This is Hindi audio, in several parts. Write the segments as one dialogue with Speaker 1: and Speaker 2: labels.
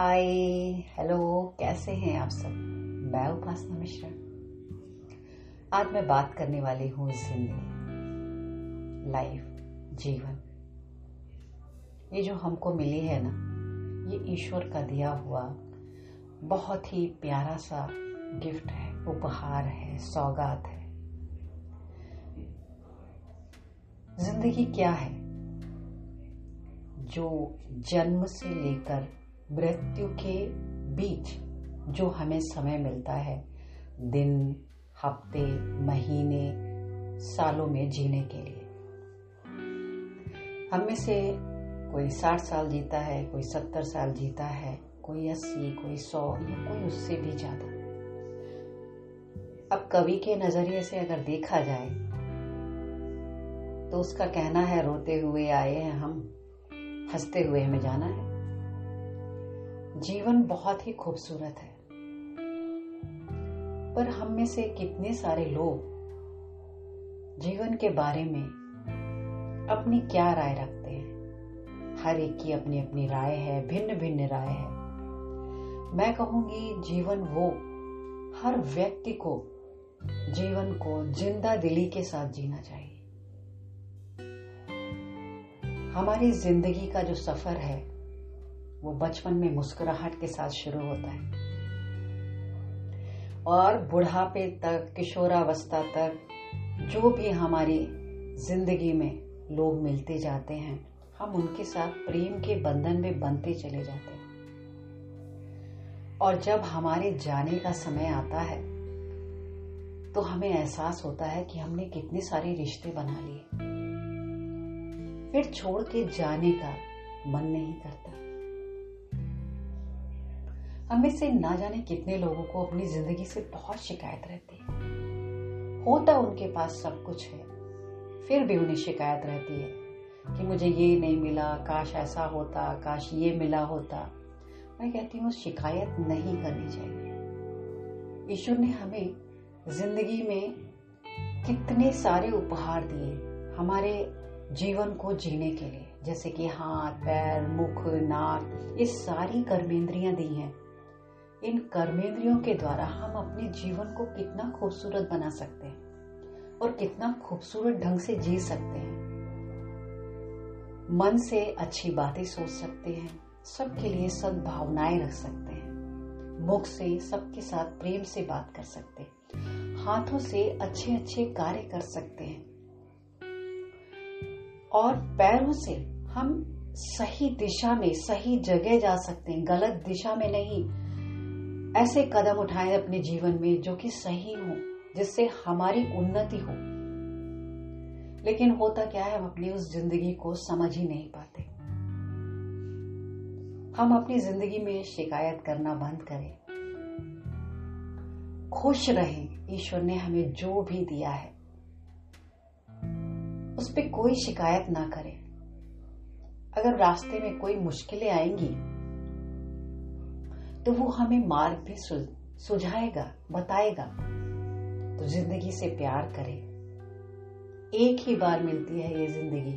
Speaker 1: हाय हेलो कैसे हैं आप सब? मैं उपासना मिश्रा। आज मैं बात करने वाली हूँ ज़िंदगी लाइफ जीवन। ये जो हमको मिली है ना, ये ईश्वर का दिया हुआ बहुत ही प्यारा सा गिफ्ट है, उपहार है, सौगात है। ज़िंदगी क्या है? जो जन्म से लेकर मृत्यु के बीच जो हमें समय मिलता है, दिन, हफ़्ते, महीने, सालों में जीने के लिए। हम में से कोई साठ साल जीता है, कोई सत्तर साल जीता है, कोई अस्सी, कोई सौ, या कोई उससे भी ज़्यादा। अब कवि के नज़रिए से अगर देखा जाए तो उसका कहना है, रोते हुए आए हैं हम, हँसते हुए हमें जाना है। जीवन बहुत ही खूबसूरत है। पर हम में से कितने सारे लोग जीवन के बारे में अपनी क्या राय रखते हैं? हर एक की अपनी अपनी राय है भिन्न भिन्न राय है। मैं कहूँगी जीवन वो, हर व्यक्ति को जीवन को ज़िंदा दिली के साथ जीना चाहिए। हमारी ज़िंदगी का जो सफ़र है वो बचपन में मुस्कुराहट के साथ शुरू होता है। और बुढ़ापे तक, किशोरावस्था तक, जो भी हमारी ज़िंदगी में लोग मिलते जाते हैं, हम उनके साथ प्रेम के बंधन में बनते चले जाते हैं। और जब हमारे जाने का समय आता है तो हमें एहसास होता है कि हमने कितने सारे रिश्ते बना लिए। फिर छोड़ के जाने का मन नहीं करता। हमें से ना जाने कितने लोगों को अपनी ज़िंदगी से बहुत शिकायत रहती है। होता उनके पास सब कुछ है, फिर भी उन्हें शिकायत रहती है कि मुझे ये नहीं मिला, काश ऐसा होता, काश ये मिला होता। मैं कहती हूँ, शिकायत नहीं करनी चाहिए। ईश्वर ने हमें ज़िंदगी में कितने सारे उपहार दिए हमारे जीवन को जीने के लिए। जैसे कि हाथ, पैर, मुख, नाक, ये सारी कर्मेंद्रियाँ दी हैं। इन कर्मेंद्रियों के द्वारा हम अपने जीवन को कितना खूबसूरत बना सकते हैं और कितना खूबसूरत ढंग से जी सकते हैं। मन से अच्छी बातें सोच सकते हैं, सबके लिए सद्भावनाएँ रख सकते हैं। मुख से सबके साथ प्रेम से बात कर सकते हैं। हाथों से अच्छे अच्छे कार्य कर सकते हैं। और पैरों से हम सही दिशा में, सही जगह जा सकते हैं, गलत दिशा में नहीं ऐसे कदम उठाएँ अपने जीवन में जो कि सही हो, जिससे हमारी उन्नति हो। लेकिन होता क्या है, हम अपनी उस ज़िंदगी को समझ ही नहीं पाते। हम अपनी ज़िंदगी में शिकायत करना बंद करें। खुश रहें, ईश्वर ने हमें जो भी दिया है। उस पर कोई शिकायत ना करें। अगर रास्ते में कोई मुश्किलें आएँगी तो वो हमें मार्ग भी सुझाएगा, बताएगा। तो ज़िंदगी से प्यार करें। एक ही बार मिलती है ये ज़िंदगी।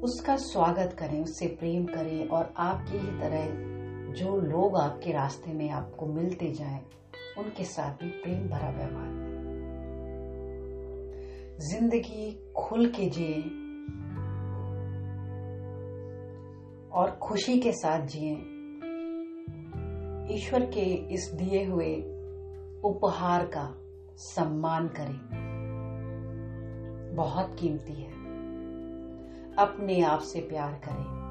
Speaker 1: उसका स्वागत करें, उससे प्रेम करें और आपकी ही तरह जो लोग आपके रास्ते में आपको मिलते जाएँ, उनके साथ भी प्रेम भरा व्यवहार। ज़िंदगी खुल के जिए और खुशी के साथ जिए। ईश्वर के इस दिए हुए उपहार का सम्मान करें। बहुत कीमती है। अपने आप से प्यार करें।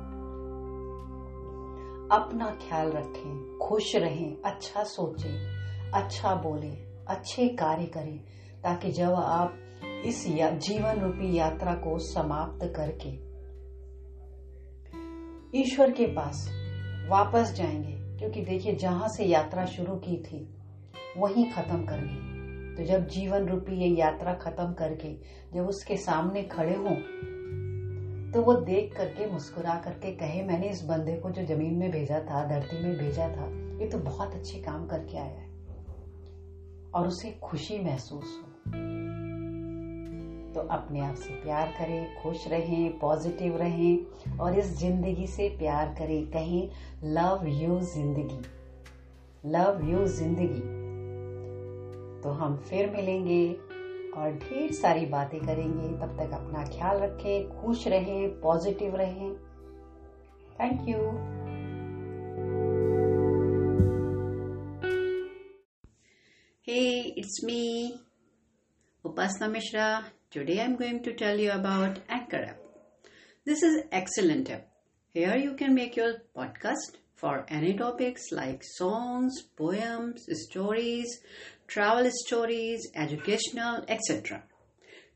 Speaker 1: अपना ख्याल रखें, खुश रहें अच्छा सोचें अच्छा बोलें, अच्छे कार्य करें, ताकि जब आप इस जीवन रूपी यात्रा को समाप्त करके ईश्वर के पास वापस जाएँगे, क्योंकि देखिए जहाँ से यात्रा शुरू की थी, वहीं खत्म करनी तो जब जीवन रूपी ये यात्रा खत्म करके जब उसके सामने खड़े हों तो वो देख करके मुस्कुरा करके कहे, मैंने इस बंदे को जो ज़मीन में भेजा था, धरती में भेजा था, ये तो बहुत अच्छे काम करके आया है। और उसे खुशी महसूस हो तो अपने आप से प्यार करें, खुश रहें पॉजिटिव रहें और इस ज़िंदगी से प्यार करें। कहें लव यू ज़िंदगी। लव यू ज़िंदगी। तो हम फिर मिलेंगे और ढेर सारी बातें करेंगे। तब तक अपना ख्याल रखें, खुश रहें पॉजिटिव रहें। Thank you hey it's me Upasana Mishra. Today I'm going to tell you about Anchor app. This is excellent app. Here you can make your podcast for any topics like songs, poems, stories, travel stories, educational, etc.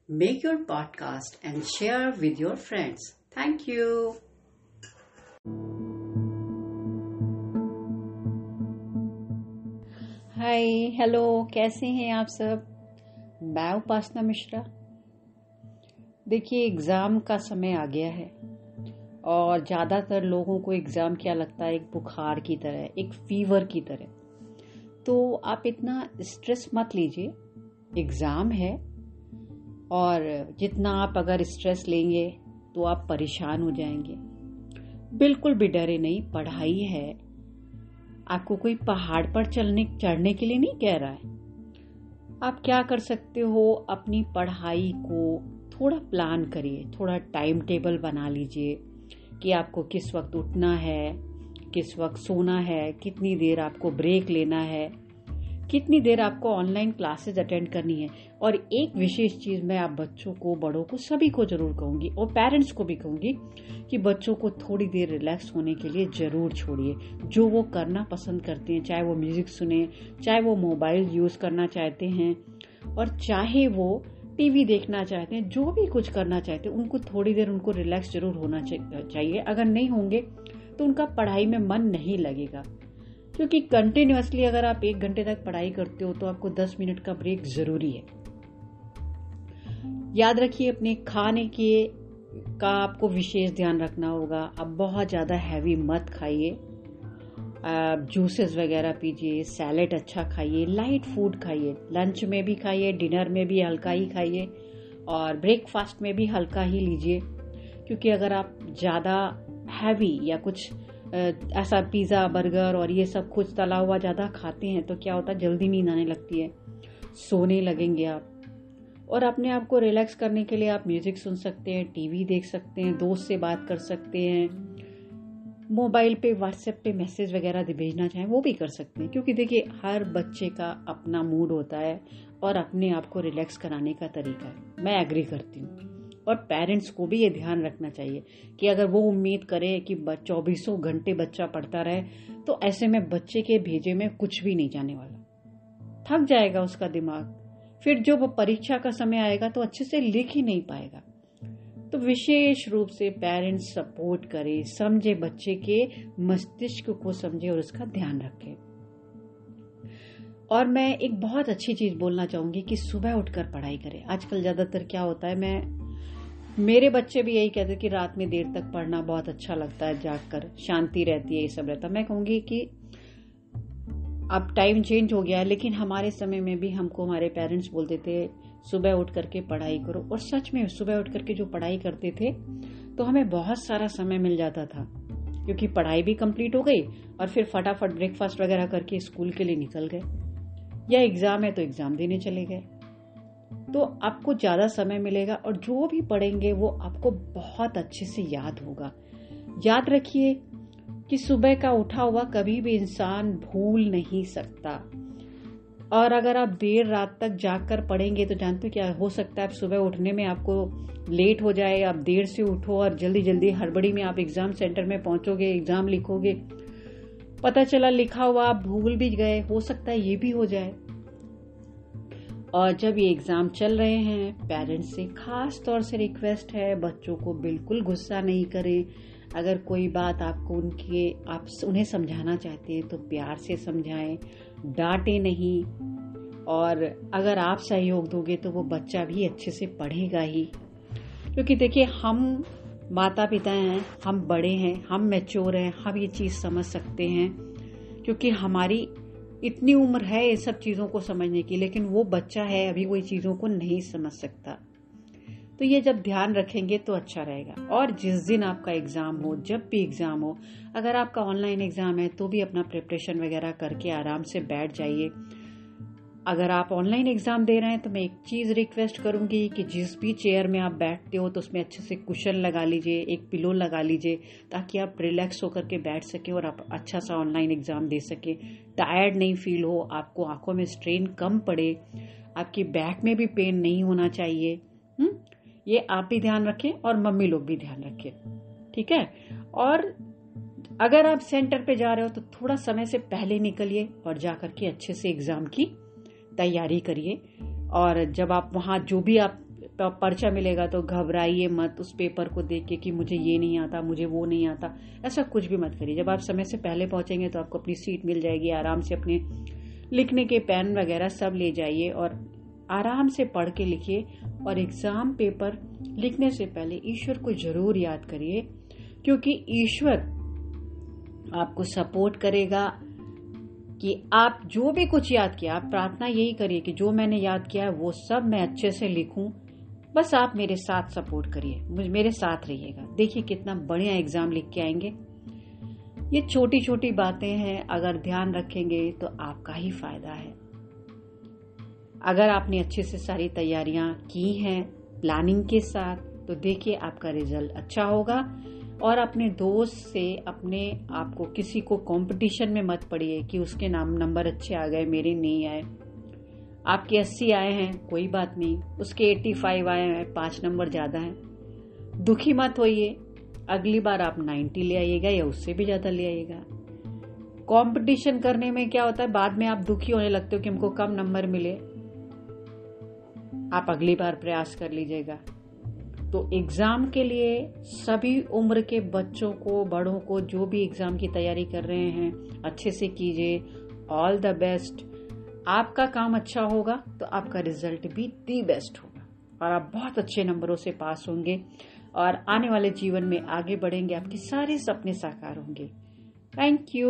Speaker 1: Make your podcast and share with your friends. Thank you. Hi hello कैसे हैं आप सब मैं उपासना मिश्रा देखिए एग्ज़ाम का समय आ गया है और ज़्यादातर लोगों को एग्ज़ाम क्या लगता है? एक बुखार की तरह, एक फीवर की तरह। तो आप इतना स्ट्रेस मत लीजिए। एग्ज़ाम है और जितना आप अगर स्ट्रेस लेंगे तो आप परेशान हो जाएँगे। बिल्कुल भी डरे नहीं, पढ़ाई है। आपको कोई पहाड़ पर चलने, चढ़ने के लिए नहीं कह रहा है। आप क्या कर सकते हो? अपनी पढ़ाई को थोड़ा प्लान करिए, थोड़ा टाइम टेबल बना लीजिए कि आपको किस वक्त उठना है, किस वक्त सोना है, कितनी देर आपको ब्रेक लेना है, कितनी देर आपको ऑनलाइन क्लासेस अटेंड करनी है। और एक विशेष चीज़ मैं आप बच्चों को, बड़ों को सभी को ज़रूर कहूँगी और पेरेंट्स को भी कहूँगी कि बच्चों को थोड़ी देर रिलैक्स होने के लिए ज़रूर छोड़िए। जो वो करना पसंद करते हैं, चाहे वो म्यूज़िक सुने, चाहे वो मोबाइल यूज़ करना चाहते हैं, और चाहे वो टीवी देखना चाहते हैं, जो भी कुछ करना चाहते हैं, उनको थोड़ी देर उनको रिलैक्स ज़रूर होना चाहिए। अगर नहीं होंगे तो उनका पढ़ाई में मन नहीं लगेगा। क्योंकि कंटिन्यूसली अगर आप एक घंटे तक पढ़ाई करते हो तो आपको दस मिनट का ब्रेक ज़रूरी है। याद रखिए, अपने खाने के, का आपको विशेष ध्यान रखना होगा। अब बहुत ज़्यादा हैवी मत खाइए। जूसेस वगैरह पीजिए सैलेड अच्छा खाइए लाइट फ़ूड खाइए लंच में भी खाइए डिनर में भी हल्का ही खाइए, और ब्रेकफास्ट में भी हल्का ही लीजिए, क्योंकि अगर आप ज़्यादा हैवी या कुछ ऐसा पिज़्ज़ा बर्गर और ये सब कुछ तला हुआ ज़्यादा खाते हैं तो क्या होता है, जल्दी नींद आने लगती है। सोने लगेंगे आप। और अपने आप को रिलैक्स करने के लिए आप म्यूज़िक सुन सकते हैं टीवी देख सकते हैं, दोस्त से बात कर सकते हैं मोबाइल पे व्हाट्सएप पे मैसेज वगैरह भेजना चाहें, वो भी कर सकते हैं। क्योंकि देखिए, हर बच्चे का अपना मूड होता है और अपने आप को रिलैक्स कराने का तरीका है। मैं एग्री करती हूँ। और पेरेंट्स को भी ये ध्यान रखना चाहिए कि अगर वो उम्मीद करे कि चौबीसों घंटे बच्चा पढ़ता रहे तो ऐसे में बच्चे के भेजे में कुछ भी नहीं जाने वाला। थक जाएगा उसका दिमाग। फिर जो वो परीक्षा का समय आएगा तो अच्छे से लिख ही नहीं पाएगा। तो विशेष रूप से पेरेंट्स सपोर्ट करे, समझे बच्चे के मस्तिष्क को समझे और उसका ध्यान रखे। और मैं एक बहुत अच्छी चीज़ बोलना चाहूँगी कि सुबह उठकर पढ़ाई करें। आजकल ज़्यादातर क्या होता है, मैं, मेरे बच्चे भी यही कहते कि रात में देर तक पढ़ना बहुत अच्छा लगता है, जागकर शांति रहती है, ये सब रहता मैं कहूँगी कि अब टाइम चेंज हो गया है, लेकिन हमारे समय में भी हमको हमारे पेरेंट्स बोलते थे सुबह उठ करके पढ़ाई करो। और सच में सुबह उठ करके जो पढ़ाई करते थे तो हमें बहुत सारा समय मिल जाता था। क्योंकि पढ़ाई भी कंप्लीट हो गई और फिर फटाफट ब्रेकफास्ट वगैरह करके स्कूल के लिए निकल गए। या एग्ज़ाम है तो एग्ज़ाम देने चले गए। तो आपको ज़्यादा समय मिलेगा और जो भी पढ़ेंगे, वो आपको बहुत अच्छे से याद होगा। याद रखिए कि सुबह का उठा हुआ कभी भी इंसान भूल नहीं सकता। और अगर आप देर रात तक जाग कर पढ़ेंगे तो जानते हो क्या हो सकता है? आप सुबह उठने में आपको लेट हो जाए, आप देर से उठो और जल्दी जल्दी हड़बड़ी में आप एग्ज़ाम सेंटर में पहुंचोगे एग्ज़ाम लिखोगे। पता चला, लिखा हुआ आप भूल भी गए, हो सकता है ये भी हो जाए। और जब ये एग्ज़ाम चल रहे हैं पेरेंट्स से खास तौर से रिक्वेस्ट है, बच्चों को बिल्कुल गुस्सा नहीं करें। अगर कोई बात आपको उनके, आप उन्हें समझाना चाहते हैं तो प्यार से समझाएँ, डांटे नहीं। और अगर आप सहयोग दोगे तो वो बच्चा भी अच्छे से पढ़ेगा ही। क्योंकि देखिए, हम माता पिता हैं, हम बड़े हैं, हम मैच्योर हैं, हम ये चीज़ समझ सकते हैं। क्योंकि हमारी इतनी उम्र है इन सब चीज़ों को समझने की, लेकिन वो बच्चा है, अभी वो चीज़ों को नहीं समझ सकता। तो ये जब ध्यान रखेंगे तो अच्छा रहेगा। और जिस दिन आपका एग्ज़ाम हो, जब भी एग्ज़ाम हो, अगर आपका ऑनलाइन एग्ज़ाम है तो भी अपना प्रिपरेशन वगैरह करके आराम से बैठ जाइए। अगर आप ऑनलाइन एग्ज़ाम दे रहे हैं तो मैं एक चीज़ रिक्वेस्ट करूँगी कि जिस भी चेयर में आप बैठते हो तो उसमें अच्छे से कुशन लगा लीजिए, एक पिलो लगा लीजिए, ताकि आप रिलैक्स होकर के बैठ सके और आप अच्छा सा ऑनलाइन एग्ज़ाम दे सके। टायर्ड नहीं फील हो, आपको आँखों में स्ट्रेन कम पड़े, आपकी बैक में भी पेन नहीं होना चाहिए हुँ? ये आप भी ध्यान रखें और मम्मी लोग भी ध्यान रखें। ठीक है? और अगर आप सेंटर पे जा रहे हो तो थोड़ा समय से पहले निकलिए और जाकर के अच्छे से एग्ज़ाम की तैयारी करिए। और जब आप वहाँ जो भी आप पर्चा मिलेगा तो घबराइए मत, उस पेपर को देख के कि मुझे ये नहीं आता, मुझे वो नहीं आता। ऐसा कुछ भी मत करिए। जब आप समय से पहले पहुँचेंगे तो आपको अपनी सीट मिल जाएगी, आराम से अपने लिखने के पेन वगैरह सब ले जाइए और आराम से पढ़ के लिखिए और एग्ज़ाम पेपर लिखने से पहले ईश्वर को ज़रूर याद करिए, क्योंकि ईश्वर आपको सपोर्ट करेगा कि आप जो भी कुछ याद किया, आप प्रार्थना यही करिए कि जो मैंने याद किया है, वो सब मैं अच्छे से लिखूं। बस आप मेरे साथ सपोर्ट करिए मेरे साथ रहिएगा। देखिए कितना बढ़िया एग्ज़ाम लिख के आएँगे। ये छोटी छोटी बातें हैं, अगर ध्यान रखेंगे तो आपका ही फ़ायदा है। अगर आपने अच्छे से सारी तैयारियाँ की हैं प्लानिंग के साथ तो देखिए आपका रिज़ल्ट अच्छा होगा। और अपने दोस्त से, अपने आप को किसी को कंपटीशन में मत पड़िए कि उसके नाम नंबर अच्छे आ गए, मेरे नहीं आए। आपके अस्सी आए हैं, कोई बात नहीं। उसके एट्टी फाइव आए हैं, पाँच नंबर ज़्यादा हैं। दुखी मत होइए। अगली बार आप नाइन्टी ले आइएगा या उससे भी ज़्यादा ले आइएगा। कंपटीशन करने में क्या होता है, बाद में आप दुखी होने लगते हो कि हमको कम नंबर मिले। आप अगली बार प्रयास कर लीजिएगा। तो एग्ज़ाम के लिए सभी उम्र के बच्चों को, बड़ों को जो भी एग्ज़ाम की तैयारी कर रहे हैं, अच्छे से कीजिए। ऑल द बेस्ट आपका काम अच्छा होगा तो आपका रिज़ल्ट भी दी बेस्ट होगा। और आप बहुत अच्छे नंबरों से पास होंगे और आने वाले जीवन में आगे बढ़ेंगे। आपके सारे सपने साकार होंगे। थैंक यू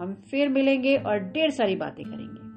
Speaker 1: हम फिर मिलेंगे और ढेर सारी बातें करेंगे।